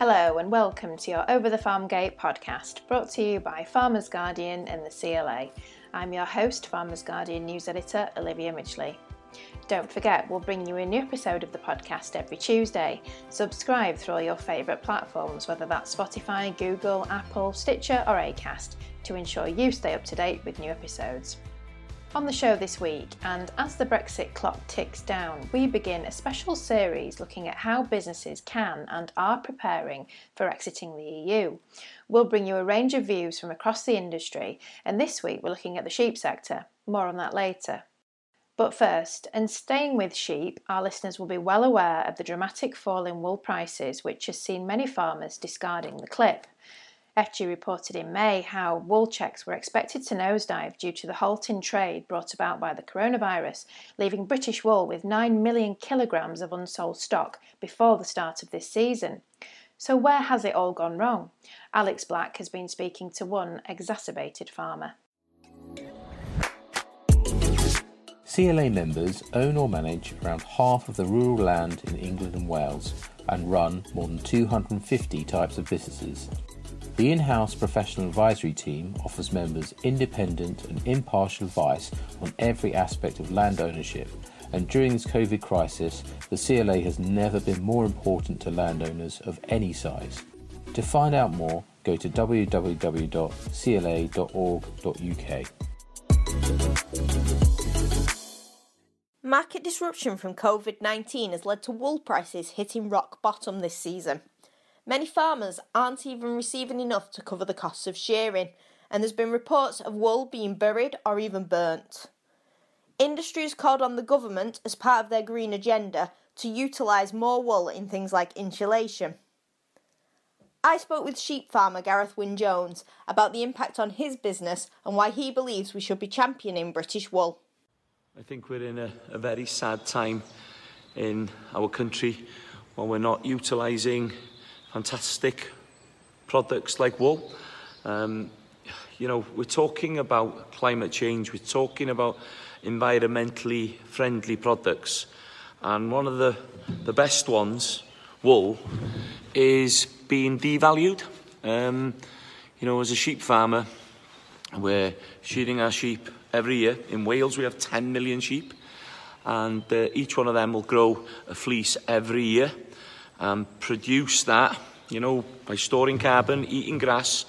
Hello and welcome to your Over the Farm Gate podcast, brought to you by Farmers Guardian and the CLA. I'm your host, Farmers Guardian news editor Olivia Midgley. Don't forget, we'll bring you a new episode of the podcast every Tuesday. Subscribe through all your favourite platforms, whether that's Spotify, Google, Apple, Stitcher, or Acast, to ensure you stay up to date with new episodes. On the show this week, and as the Brexit clock ticks down, we begin a special series looking at how businesses can and are preparing for exiting the EU. We'll bring you a range of views from across the industry, and this week we're looking at the sheep sector. More on that later. But first, and staying with sheep, our listeners will be well aware of the dramatic fall in wool prices, which has seen many farmers discarding the clip. FG reported in May how wool checks were expected to nosedive due to the halt in trade brought about by the coronavirus, leaving British wool with 9 million kilograms of unsold stock before the start of this season. So, where has it all gone wrong? Alex Black has been speaking to one exacerbated farmer. CLA members own or manage around half of the rural land in England and Wales and run more than 250 types of businesses. The in house professional advisory team offers members independent and impartial advice on every aspect of land ownership, and during this COVID crisis, the CLA has never been more important to landowners of any size. To find out more, go to www.cla.org.uk. Market disruption from COVID 19 has led to wool prices hitting rock bottom this season. Many farmers aren't even receiving enough to cover the costs of shearing, and there's been reports of wool being buried or even burnt. Industry has called on the government, as part of their green agenda, to utilise more wool in things like insulation. I spoke with sheep farmer Gareth Wyn Jones about the impact on his business and why he believes we should be championing British wool. I think we're in a, a very sad time in our country when we're not utilising fantastic products like wool. Um, you know, we're talking about climate change, we're talking about environmentally friendly products. And one of the, the best ones, wool, is being devalued. Um, you know, as a sheep farmer, we're shearing our sheep every year. In Wales, we have 10 million sheep, and uh, each one of them will grow a fleece every year um, produce that, you know, by storing carbon, eating grass,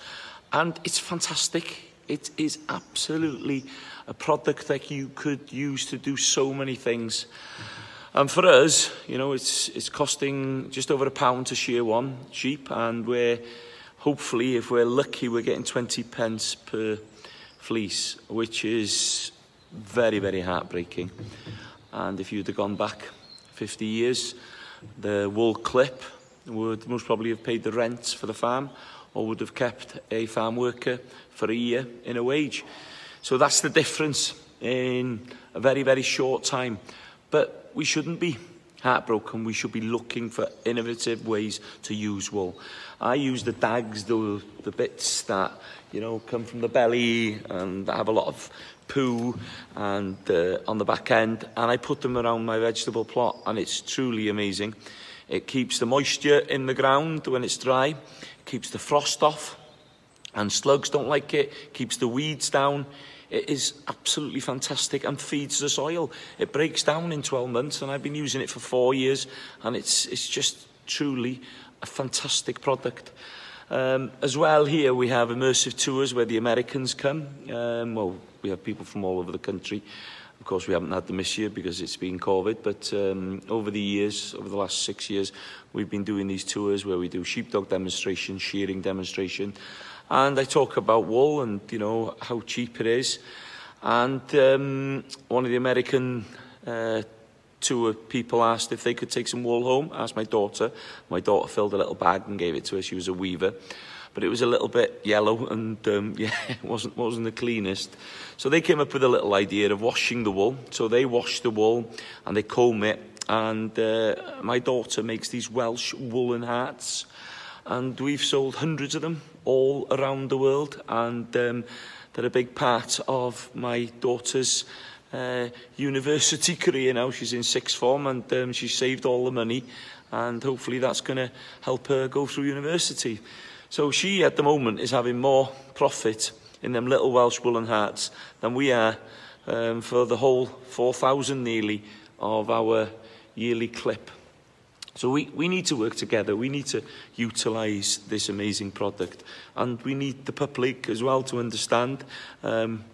and it's fantastic. It is absolutely a product that you could use to do so many things. And for us, you know, it's it's costing just over a pound to shear one sheep, and we're hopefully, if we're lucky, we're getting 20 pence per fleece, which is very, very heartbreaking. And if you'd have gone back 50 years, the wool clip would most probably have paid the rent for the farm or would have kept a farm worker for a year in a wage. So that's the difference in a very, very short time. But we shouldn't be heartbroken. We should be looking for innovative ways to use wool. I use the dags, the, the bits that, you know, come from the belly and have a lot of poo and uh, on the back end and I put them around my vegetable plot and it's truly amazing. It keeps the moisture in the ground when it's dry, it keeps the frost off and slugs don't like it, keeps the weeds down. It is absolutely fantastic and feeds the soil. It breaks down in 12 months and I've been using it for four years and it's, it's just truly a fantastic product. Um, as well, here we have immersive tours where the Americans come. Um, well, we have people from all over the country. Of course, we haven't had them this year because it's been COVID, but um, over the years, over the last six years, we've been doing these tours where we do sheepdog demonstration, shearing demonstration, and I talk about wool and, you know, how cheap it is. And um, one of the American uh, tour people asked if they could take some wool home, asked my daughter. My daughter filled a little bag and gave it to her. She was a weaver but it was a little bit yellow and um, yeah, it wasn't, wasn't the cleanest. So they came up with a little idea of washing the wool. So they wash the wool and they comb it. And uh, my daughter makes these Welsh woolen hats. And we've sold hundreds of them all around the world. And um, they're a big part of my daughter's uh, university career now. She's in sixth form and um, she's saved all the money and hopefully that's going to help her go through university. So she at the moment is having more profit in them little Welsh woolen hats than we are um, for the whole 4,000 nearly of our yearly clip. So we, we need to work together. We need to utilise this amazing product. And we need the public as well to understand um,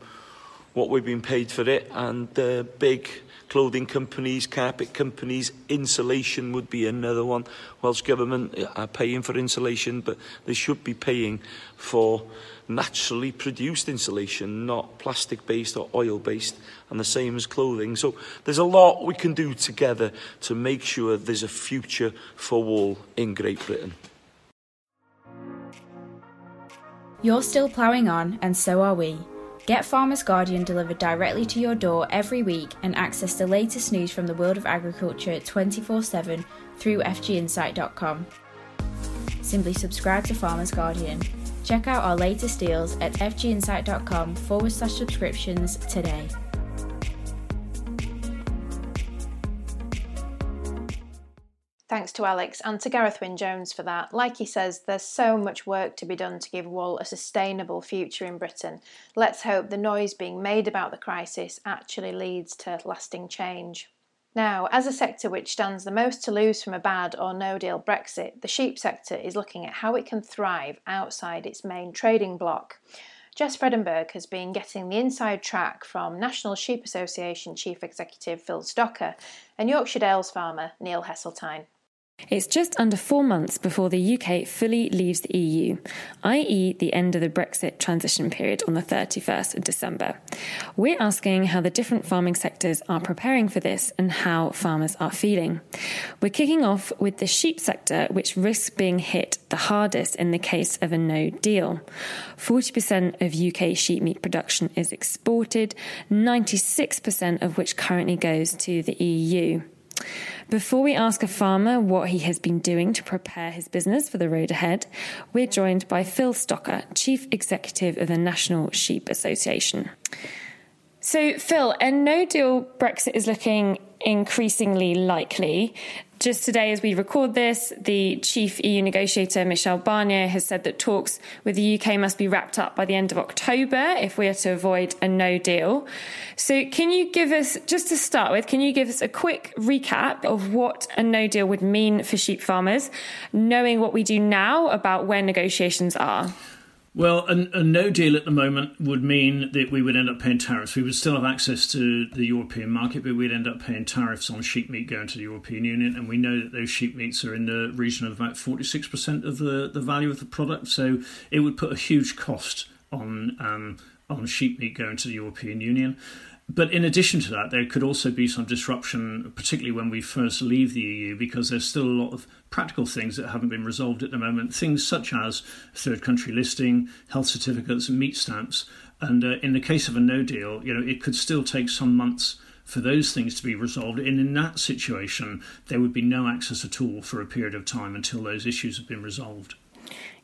what we've been paid for it. And uh, big clothing companies, carpet companies, insulation would be another one. Welsh Government are paying for insulation, but they should be paying for naturally produced insulation, not plastic based or oil based, and the same as clothing. So there's a lot we can do together to make sure there's a future for wool in Great Britain. You're still ploughing on, and so are we. Get Farmers Guardian delivered directly to your door every week and access the latest news from the world of agriculture 24 7 through fginsight.com. Simply subscribe to Farmers Guardian. Check out our latest deals at fginsight.com forward slash subscriptions today. Thanks to Alex and to Gareth Wyn Jones for that. Like he says, there's so much work to be done to give wool a sustainable future in Britain. Let's hope the noise being made about the crisis actually leads to lasting change. Now, as a sector which stands the most to lose from a bad or no deal Brexit, the sheep sector is looking at how it can thrive outside its main trading bloc. Jez Fredenburgh has been getting the inside track from National Sheep Association Chief Executive Phil Stocker and Yorkshire Dales farmer Neil Heseltine. It's just under four months before the UK fully leaves the EU, i.e., the end of the Brexit transition period on the 31st of December. We're asking how the different farming sectors are preparing for this and how farmers are feeling. We're kicking off with the sheep sector, which risks being hit the hardest in the case of a no deal. 40% of UK sheep meat production is exported, 96% of which currently goes to the EU. Before we ask a farmer what he has been doing to prepare his business for the road ahead, we're joined by Phil Stocker, Chief Executive of the National Sheep Association. So, Phil, a no deal Brexit is looking increasingly likely. Just today, as we record this, the chief EU negotiator, Michel Barnier, has said that talks with the UK must be wrapped up by the end of October if we are to avoid a no deal. So, can you give us, just to start with, can you give us a quick recap of what a no deal would mean for sheep farmers, knowing what we do now about where negotiations are? Well, a, a, no deal at the moment would mean that we would end up paying tariffs. We would still have access to the European market, but we'd end up paying tariffs on sheep meat going to the European Union. And we know that those sheep meats are in the region of about 46% of the, the value of the product. So it would put a huge cost on, um, on sheep meat going to the European Union. But in addition to that, there could also be some disruption, particularly when we first leave the EU, because there's still a lot of practical things that haven't been resolved at the moment. Things such as third country listing, health certificates, and meat stamps. And uh, in the case of a no deal, you know, it could still take some months for those things to be resolved. And in that situation, there would be no access at all for a period of time until those issues have been resolved.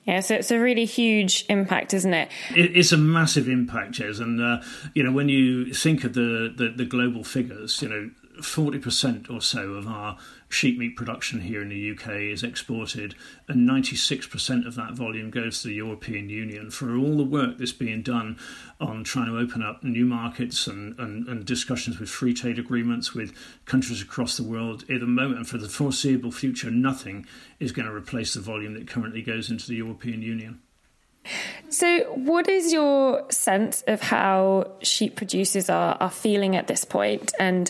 Yeah, so it's a really huge impact, isn't it? It's a massive impact, Jez. And, uh, you know, when you think of the, the, the global figures, you know, 40% or so of our sheep meat production here in the UK is exported, and 96% of that volume goes to the European Union. For all the work that's being done on trying to open up new markets and, and, and discussions with free trade agreements with countries across the world, at the moment and for the foreseeable future, nothing is going to replace the volume that currently goes into the European Union. So, what is your sense of how sheep producers are, are feeling at this point? And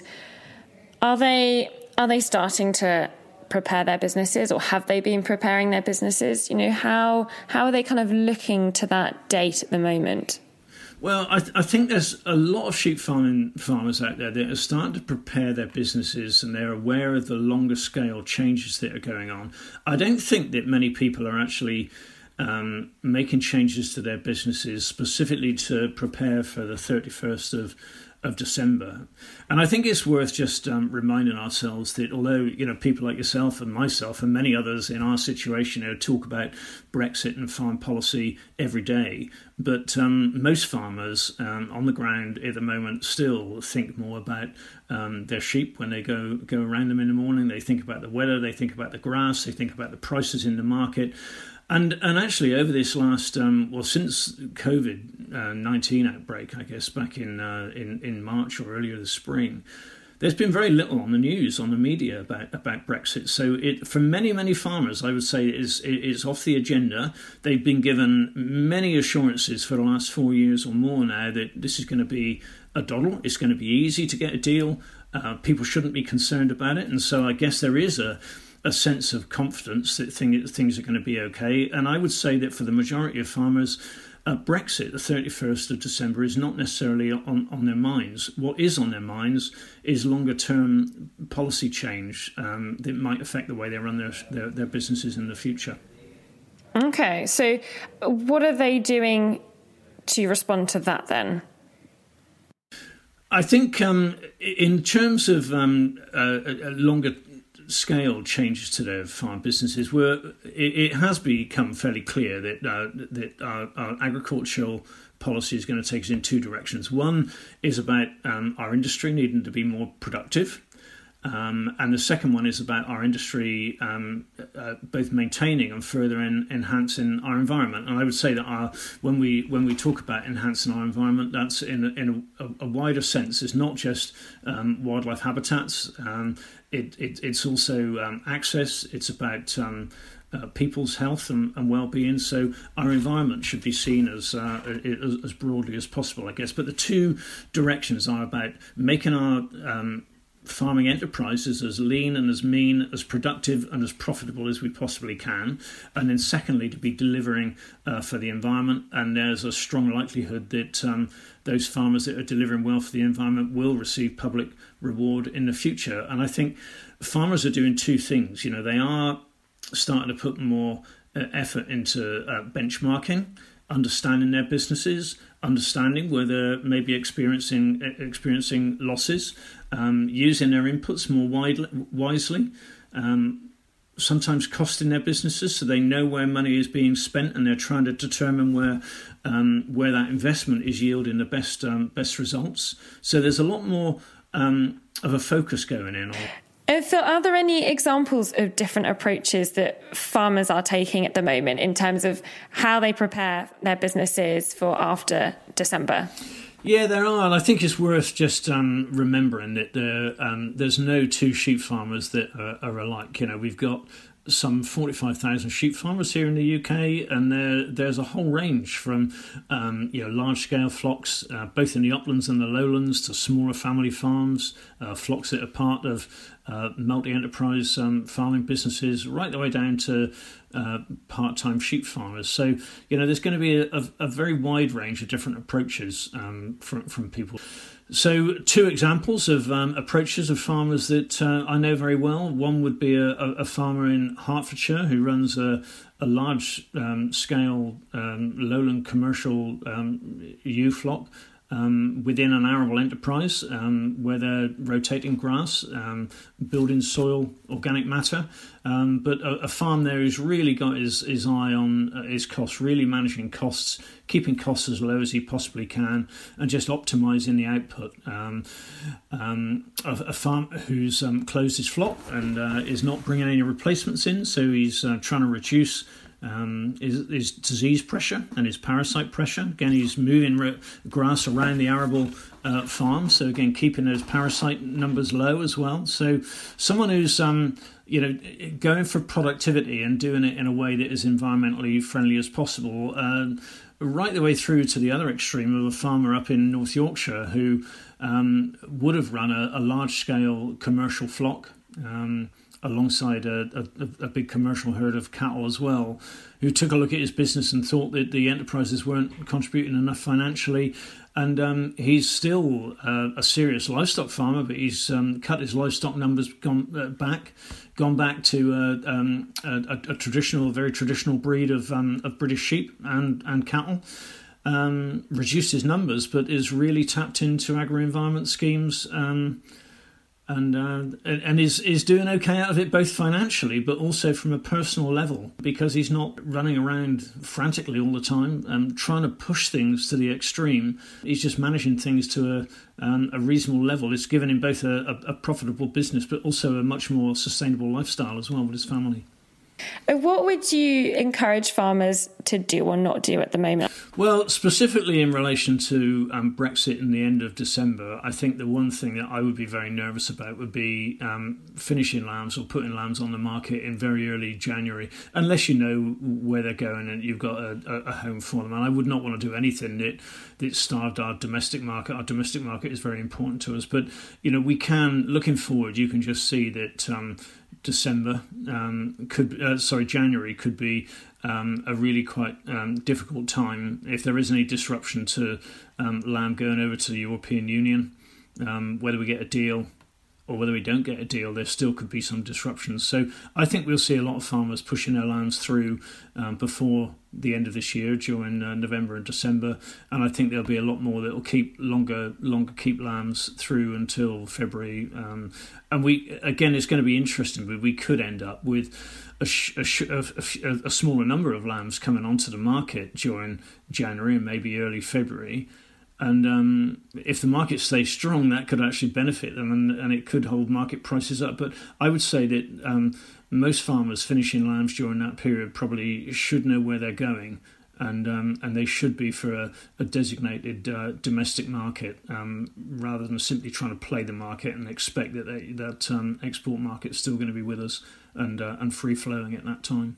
are they are they starting to prepare their businesses or have they been preparing their businesses? You know, how how are they kind of looking to that date at the moment? Well, I, th- I, think there's a lot of sheep farming farmers out there that are starting to prepare their businesses and they're aware of the longer scale changes that are going on. I don't think that many people are actually um, making changes to their businesses specifically to prepare for the 31st of of December. And I think it's worth just um, reminding ourselves that although you know people like yourself and myself and many others in our situation you know, talk about Brexit and farm policy every day, but um, most farmers um, on the ground at the moment still think more about um, their sheep when they go go around them in the morning. They think about the weather, they think about the grass, they think about the prices in the market. And and actually, over this last um, well, since COVID uh, nineteen outbreak, I guess back in uh, in in March or earlier this spring, there's been very little on the news on the media about about Brexit. So it for many many farmers, I would say is is off the agenda. They've been given many assurances for the last four years or more now that this is going to be a doddle. It's going to be easy to get a deal. Uh, people shouldn't be concerned about it, and so I guess there is a a sense of confidence that thing, things are going to be okay. And I would say that for the majority of farmers, uh, Brexit, the 31st of December, is not necessarily on, on their minds. What is on their minds is longer term policy change um, that might affect the way they run their, their, their businesses in the future. Okay, so what are they doing to respond to that then? I think um, in terms of um, uh, longer scale changes to their farm businesses, where it, has become fairly clear that uh, that our, our, agricultural policy is going to take us in two directions. One is about um, our industry needing to be more productive, um, and the second one is about our industry um, uh, both maintaining and further en- enhancing our environment. And I would say that our, when we when we talk about enhancing our environment, that's in a, in a, a wider sense. It's not just um, wildlife habitats. It, it, it's also um, access. It's about um, uh, people's health and, and, well-being. So our environment should be seen as, uh, as, as broadly as possible, I guess. But the two directions are about making our um, farming enterprises as lean and as mean, as productive and as profitable as we possibly can. And then, secondly, to be delivering uh, for the environment. And there's a strong likelihood that um, those farmers that are delivering well for the environment will receive public reward in the future. And I think farmers are doing two things. You know, they are starting to put more uh, effort into uh, benchmarking understanding their businesses, understanding where they're maybe experiencing experiencing losses, um, using their inputs more widely, wisely, um, sometimes costing their businesses so they know where money is being spent and they're trying to determine where um, where that investment is yielding the best um, best results. So there's a lot more um, of a focus going in. Uh, Phil, are there any examples of different approaches that farmers are taking at the moment in terms of how they prepare their businesses for after December? Yeah, there are, and I think it's worth just um, remembering that there, um, there's no two sheep farmers that are, are alike. You know, we've got some 45,000 sheep farmers here in the UK, and there, there's a whole range from um, you know large scale flocks, uh, both in the uplands and the lowlands, to smaller family farms, uh, flocks that are part of uh, multi enterprise um, farming businesses, right the way down to uh, part time sheep farmers. So you know there's going to be a, a, a very wide range of different approaches um, from from people. So, two examples of um, approaches of farmers that uh, I know very well. One would be a, a farmer in Hertfordshire who runs a, a large um, scale um, lowland commercial um, ewe flock um, within an arable enterprise um, where they're rotating grass, um, building soil, organic matter. Um, but a, a, farm there who's really got his, his eye on uh, his costs, really managing costs, keeping costs as low as he possibly can, and just optimizing the output. Um, um, a, a, farm who's closed his flock and uh, is not bringing any replacements in, so he's uh, trying to reduce um, is, is, disease pressure and is parasite pressure. Again, he's moving re- grass around the arable uh, farm, so again, keeping those parasite numbers low as well. So, someone who's um, you know going for productivity and doing it in a way that is environmentally friendly as possible. Uh, right the way through to the other extreme of a farmer up in North Yorkshire who um, would have run a, a large scale commercial flock. Um, alongside a, a, a, big commercial herd of cattle as well, who took a look at his business and thought that the enterprises weren't contributing enough financially. And um, he's still uh, a serious livestock farmer, but he's um, cut his livestock numbers gone uh, back, gone back to uh, um, a, a, traditional, very traditional breed of um, of British sheep and and cattle. um, reduced his numbers, but is really tapped into agri environment schemes. And uh, and is is doing okay out of it both financially but also from a personal level because he's not running around frantically all the time and trying to push things to the extreme. He's just managing things to a um, a reasonable level. It's given him both a, a, a profitable business but also a much more sustainable lifestyle as well with his family. Uh, what would you encourage farmers to do or not do at the moment? Well, specifically in relation to um, Brexit and the end of December, I think the one thing that I would be very nervous about would be um, finishing lambs or putting lambs on the market in very early January, unless you know where they're going and you've got a, a home for them. And I would not want to do anything that, that starved our domestic market. Our domestic market is very important to us. But, you know, we can, looking forward, you can just see that. Um, December um, could uh, sorry January could be um, a really quite um, difficult time if there is any disruption to um, lamb going over to the European Union. Um, whether we get a deal or whether we don't get a deal, there still could be some disruptions. So I think we'll see a lot of farmers pushing their lambs through um, before the end of this year, during uh, November and December, and I think there'll be a lot more that will keep longer, longer keep lambs through until February. Um, and we again, it's going to be interesting, but we could end up with. A, a, a, a smaller number of lambs coming onto the market during January and maybe early February, and um, if the market stays strong, that could actually benefit them, and, and it could hold market prices up. But I would say that um, most farmers finishing lambs during that period probably should know where they're going, and um, and they should be for a, a designated uh, domestic market um, rather than simply trying to play the market and expect that they, that um, export market is still going to be with us and uh, and free flowing at that time.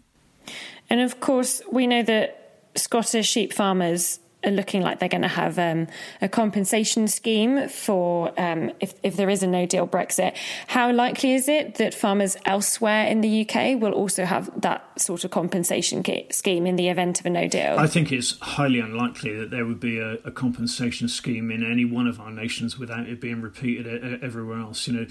And of course, we know that Scottish sheep farmers are looking like they're going to have um, a compensation scheme for um, if, if there is a no deal Brexit. How likely is it that farmers elsewhere in the UK will also have that sort of compensation scheme in the event of a no deal? I think it's highly unlikely that there would be a, a compensation scheme in any one of our nations without it being repeated everywhere else. You know,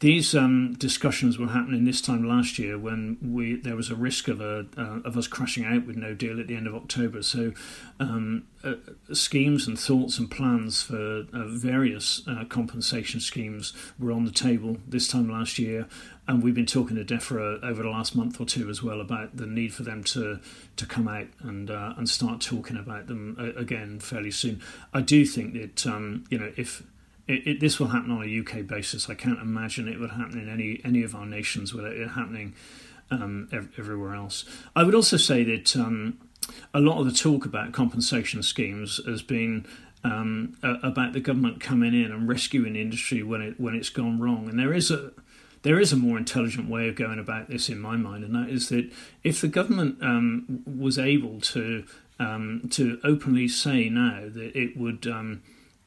these um, discussions were happening this time last year when we there was a risk of a uh, of us crashing out with no deal at the end of October. So um, uh, schemes and thoughts and plans for uh, various uh, compensation schemes were on the table this time last year, and we've been talking to DEFRA over the last month or two as well about the need for them to to come out and uh, and start talking about them uh, again fairly soon. I do think that um, you know if it, it, this will happen on a UK basis, I can't imagine it would happen in any any of our nations without it happening um, everywhere else. I would also say that. Um, a lot of the talk about compensation schemes has been um, about the government coming in and rescuing the industry when it when it's gone wrong. And there is a there is a more intelligent way of going about this in my mind, and that is that if the government um, was able to um, to openly say now that it would um,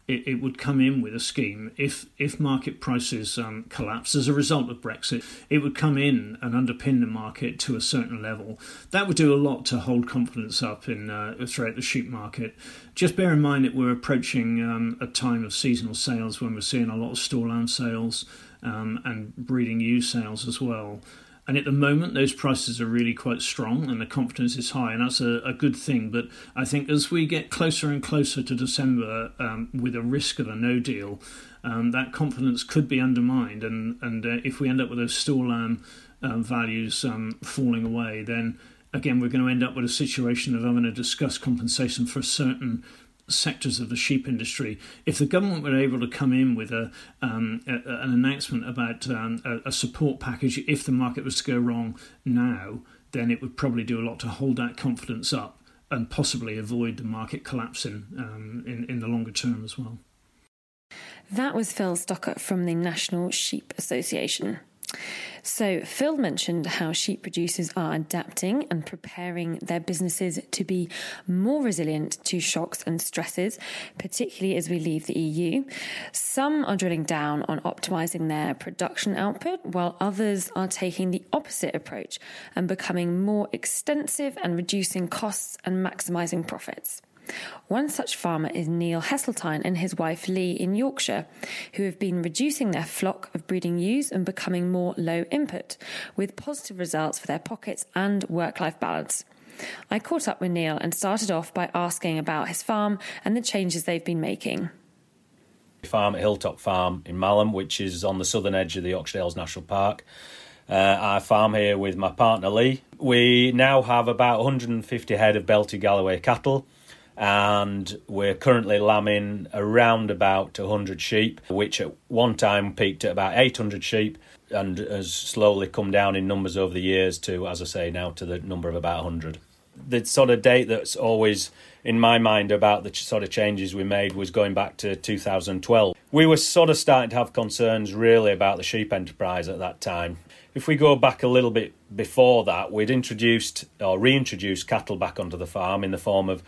it, it, would come in with a scheme if if market prices um, collapse as a result of Brexit. It would come in and underpin the market to a certain level. That would do a lot to hold confidence up in uh, throughout the sheep market. Just bear in mind that we're approaching um, a time of seasonal sales when we're seeing a lot of store lamb sales um, and breeding ewe sales as well. And at the moment, those prices are really quite strong and the confidence is high, and that's a, a good thing. But I think as we get closer and closer to December um, with a risk of a no deal, um, that confidence could be undermined. And, and uh, if we end up with those store um, values um, falling away, then again, we're going to end up with a situation of having to discuss compensation for a certain sectors of the sheep industry. If the government were able to come in with a, um, a an announcement about um, a, a, support package, if the market was to go wrong now, then it would probably do a lot to hold that confidence up and possibly avoid the market collapsing um, in, in the longer term as well. That was Phil Stocker from the National Sheep Association. So, Phil mentioned how sheep producers are adapting and preparing their businesses to be more resilient to shocks and stresses, particularly as we leave the EU. Some are drilling down on optimizing their production output, while others are taking the opposite approach and becoming more extensive and reducing costs and maximizing profits. One such farmer is Neil Heseltine and his wife Lee in Yorkshire, who have been reducing their flock of breeding ewes and becoming more low input, with positive results for their pockets and work life balance. I caught up with Neil and started off by asking about his farm and the changes they've been making. Farm at Hilltop Farm in Malham, which is on the southern edge of the Yorkshire Dales National Park. Uh, I farm here with my partner Lee. We now have about 150 head of Belted Galloway cattle and we're currently lambing around about 100 sheep, which at one time peaked at about 800 sheep and has slowly come down in numbers over the years to, as I say, now to the number of about 100. The sort of date that's always in my mind about the sort of changes we made was going back to 2012. We were sort of starting to have concerns really about the sheep enterprise at that time. If we go back a little bit before that, we'd introduced or reintroduced cattle back onto the farm in the form of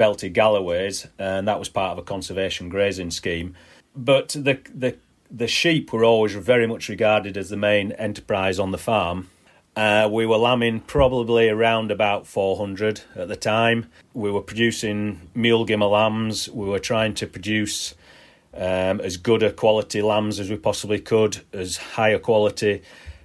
belted Galloways, and that was part of a conservation grazing scheme. But the the the sheep were always very much regarded as the main enterprise on the farm. Uh, we were lambing probably around about 400 at the time. We were producing mule gimmer lambs. We were trying to produce um, as good a quality lambs as we possibly could, as high a quality,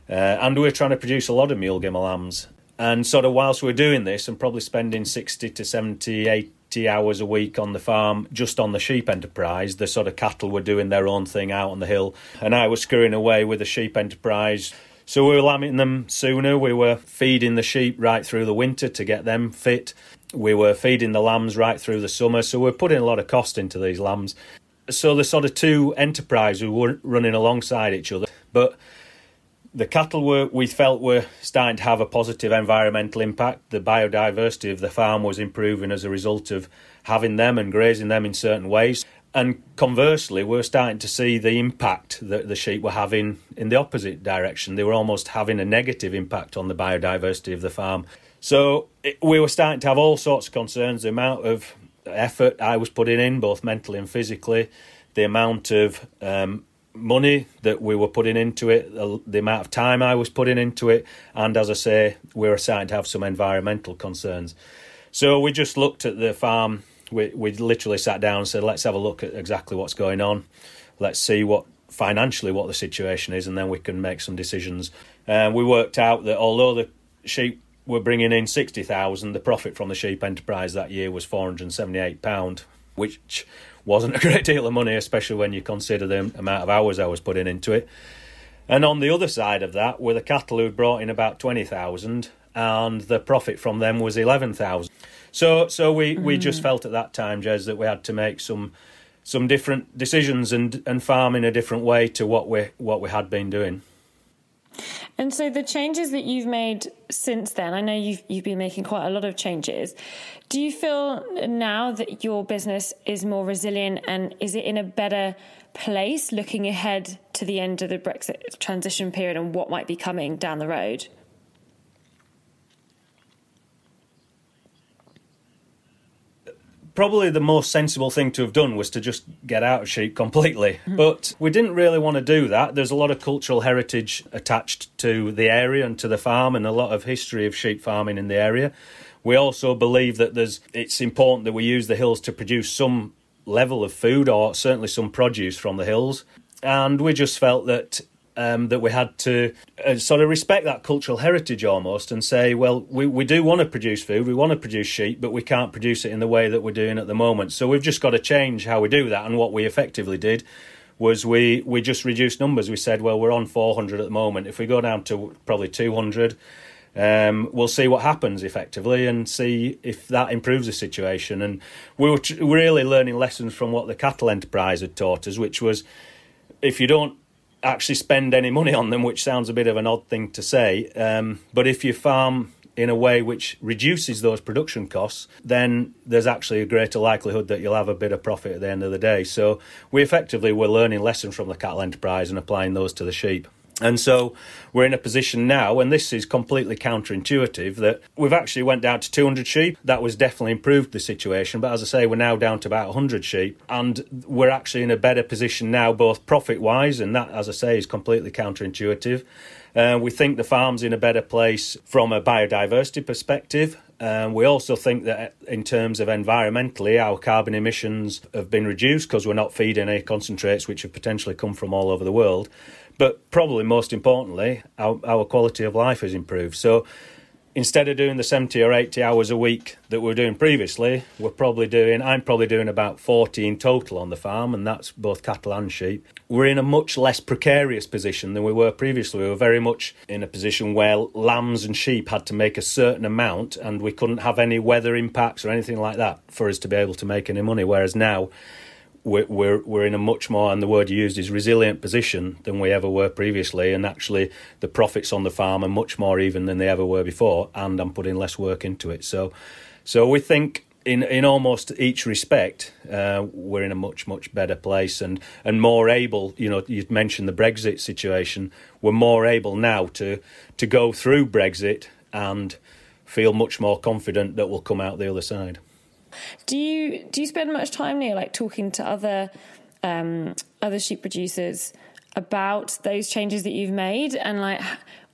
uh, and we were trying to produce a lot of mule gimmer lambs. And sort of whilst we we're doing this and probably spending 60 to 70, 80 hours a week on the farm just on the sheep enterprise, the sort of cattle were doing their own thing out on the hill. And I was screwing away with the sheep enterprise. So we were lambing them sooner. We were feeding the sheep right through the winter to get them fit. We were feeding the lambs right through the summer. So we're putting a lot of cost into these lambs. So the sort of two enterprises were running alongside each other. But the cattle were we felt were starting to have a positive environmental impact. The biodiversity of the farm was improving as a result of having them and grazing them in certain ways. And conversely, we're starting to see the impact that the sheep were having in the opposite direction. They were almost having a negative impact on the biodiversity of the farm. So it, we were starting to have all sorts of concerns. The amount of effort I was putting in, both mentally and physically, the amount of um, money that we were putting into it, the, amount of time I was putting into it, and as I say, we were starting to have some environmental concerns. So we just looked at the farm. We we literally sat down and said, let's have a look at exactly what's going on. Let's see what financially what the situation is, and then we can make some decisions. And we worked out that although the sheep were bringing in sixty thousand, the profit from the sheep enterprise that year was four hundred and seventy eight pound, which wasn't a great deal of money, especially when you consider the amount of hours I was putting into it. And on the other side of that were the cattle who brought in about 20,000 and the profit from them was 11,000. So so we, mm. we just felt at that time, Jez, that we had to make some some different decisions and, and farm in a different way to what we what we had been doing. And so the changes that you've made since then, I know you've you've been making quite a lot of changes. Do you feel now that your business is more resilient and is it in a better place looking ahead to the end of the Brexit transition period and what might be coming down the road? Probably the most sensible thing to have done was to just get out of sheep completely. Mm. But we didn't really want to do that. There's a lot of cultural heritage attached to the area and to the farm, and a lot of history of sheep farming in the area. We also believe that there's it's important that we use the hills to produce some level of food or certainly some produce from the hills. And we just felt that um, that we had to uh, sort of respect that cultural heritage almost and say, well, we, we do want to produce food, we want to produce sheep, but we can't produce it in the way that we're doing at the moment. So we've just got to change how we do that. And what we effectively did was we, we just reduced numbers. We said, well, we're on 400 at the moment. If we go down to probably 200, um, we'll see what happens effectively and see if that improves the situation. And we were really learning lessons from what the cattle enterprise had taught us, which was if you don't actually spend any money on them, which sounds a bit of an odd thing to say. Um, but if you farm in a way which reduces those production costs, then there's actually a greater likelihood that you'll have a bit of profit at the end of the day. So we effectively were learning lessons from the cattle enterprise and applying those to the sheep. And so we're in a position now, and this is completely counterintuitive, that we've actually went down to 200 sheep. That was definitely improved the situation. But as I say, we're now down to about 100 sheep, and we're actually in a better position now, both profit wise, and that, as I say, is completely counterintuitive. Uh, we think the farm's in a better place from a biodiversity perspective. Um, we also think that in terms of environmentally, our carbon emissions have been reduced because we're not feeding any concentrates which have potentially come from all over the world. But probably most importantly, our, our quality of life has improved. So instead of doing the 70 or 80 hours a week that we were doing previously, we're probably doing, I'm probably doing about 40 in total on the farm, and that's both cattle and sheep. We're in a much less precarious position than we were previously. We were very much in a position where lambs and sheep had to make a certain amount, and we couldn't have any weather impacts or anything like that for us to be able to make any money. Whereas now, we're, we're, we're in a much more, and the word you used is resilient position than we ever were previously. And actually, the profits on the farm are much more even than they ever were before. And I'm putting less work into it. So, so we think in in almost each respect, uh, we're in a much much better place and and more able. You know, you mentioned the Brexit situation. We're more able now to to go through Brexit and feel much more confident that we'll come out the other side. Do you do you spend much time near like talking to other um, other sheep producers about those changes that you've made and like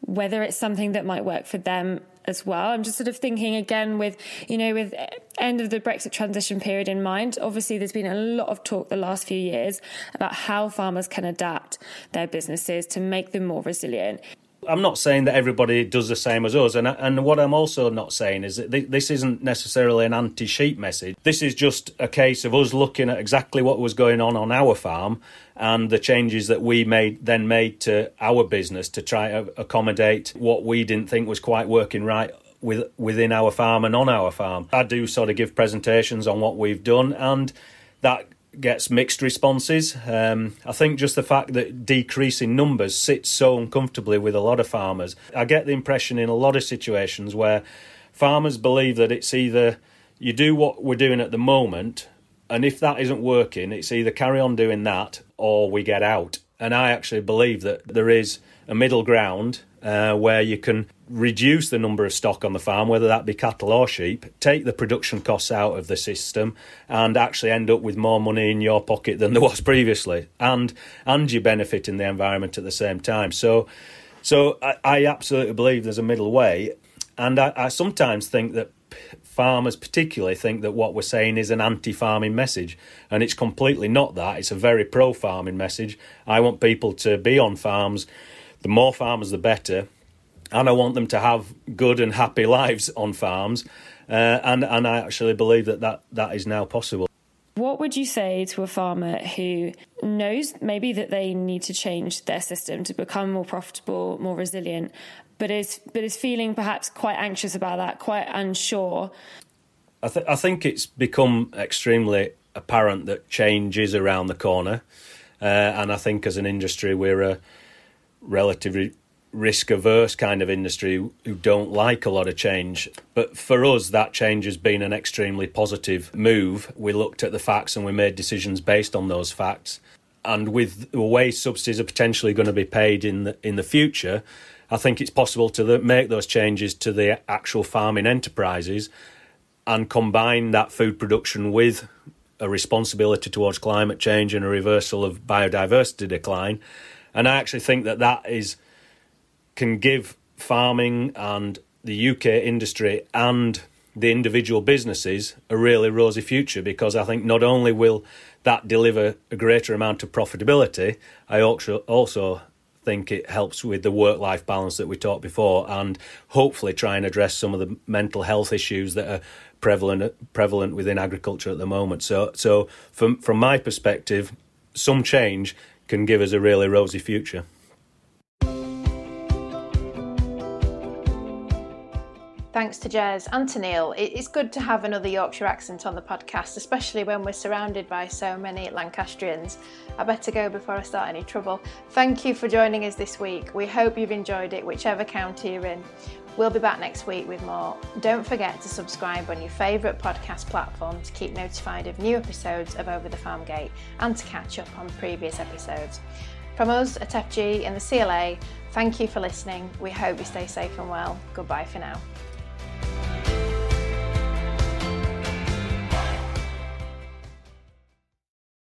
whether it's something that might work for them as well. I'm just sort of thinking again with, you know, with end of the Brexit transition period in mind. Obviously, there's been a lot of talk the last few years about how farmers can adapt their businesses to make them more resilient. I'm not saying that everybody does the same as us, and and what I'm also not saying is that this isn't necessarily an anti-sheep message. This is just a case of us looking at exactly what was going on on our farm and the changes that we made then made to our business to try to accommodate what we didn't think was quite working right with within our farm and on our farm. I do sort of give presentations on what we've done, and that gets mixed responses. Um, I think just the fact that decreasing numbers sits so uncomfortably with a lot of farmers. I get the impression in a lot of situations where farmers believe that it's either you do what we're doing at the moment, and if that isn't working, it's either carry on doing that or we get out. And I actually believe that there is a middle ground uh, where you can reduce the number of stock on the farm, whether that be cattle or sheep, take the production costs out of the system, and actually end up with more money in your pocket than there was previously, and and you benefit in the environment at the same time. So, so I, I absolutely believe there's a middle way, and I, I sometimes think that farmers particularly think that what we're saying is an anti-farming message and it's completely not that it's a very pro-farming message i want people to be on farms the more farmers, the better. And I want them to have good and happy lives on farms. Uh, and, and I actually believe that, that that is now possible. What would you say to a farmer who knows maybe that they need to change their system to become more profitable, more resilient, but is but is feeling perhaps quite anxious about that, quite unsure? I, th- I think it's become extremely apparent that change is around the corner, uh, and I think as an industry we're a relatively risk averse kind of industry who don't like a lot of change. But for us, that change has been an extremely positive move. We looked at the facts and we made decisions based on those facts. And with the way subsidies are potentially going to be paid in the, in the future, I think it's possible to make those changes to the actual farming enterprises and combine that food production with a responsibility towards climate change and a reversal of biodiversity decline and I actually think that that is can give farming and the UK industry and the individual businesses a really rosy future because I think not only will that deliver a greater amount of profitability, I also also think it helps with the work life balance that we talked before and hopefully try and address some of the mental health issues that are prevalent prevalent within agriculture at the moment. So so from from my perspective, some change can give us a really rosy future. Thanks to Jez and to Neil. It's good to have another Yorkshire accent on the podcast, especially when we're surrounded by so many Lancastrians. I better go before I start any trouble. Thank you for joining us this week. We hope you've enjoyed it, whichever county you're in. We'll be back next week with more. Don't forget to subscribe on your favourite podcast platform to keep notified of new episodes of Over the Farm Gate and to catch up on previous episodes. From us at FG and the CLA, thank you for listening. We hope you stay safe and well. Goodbye for now.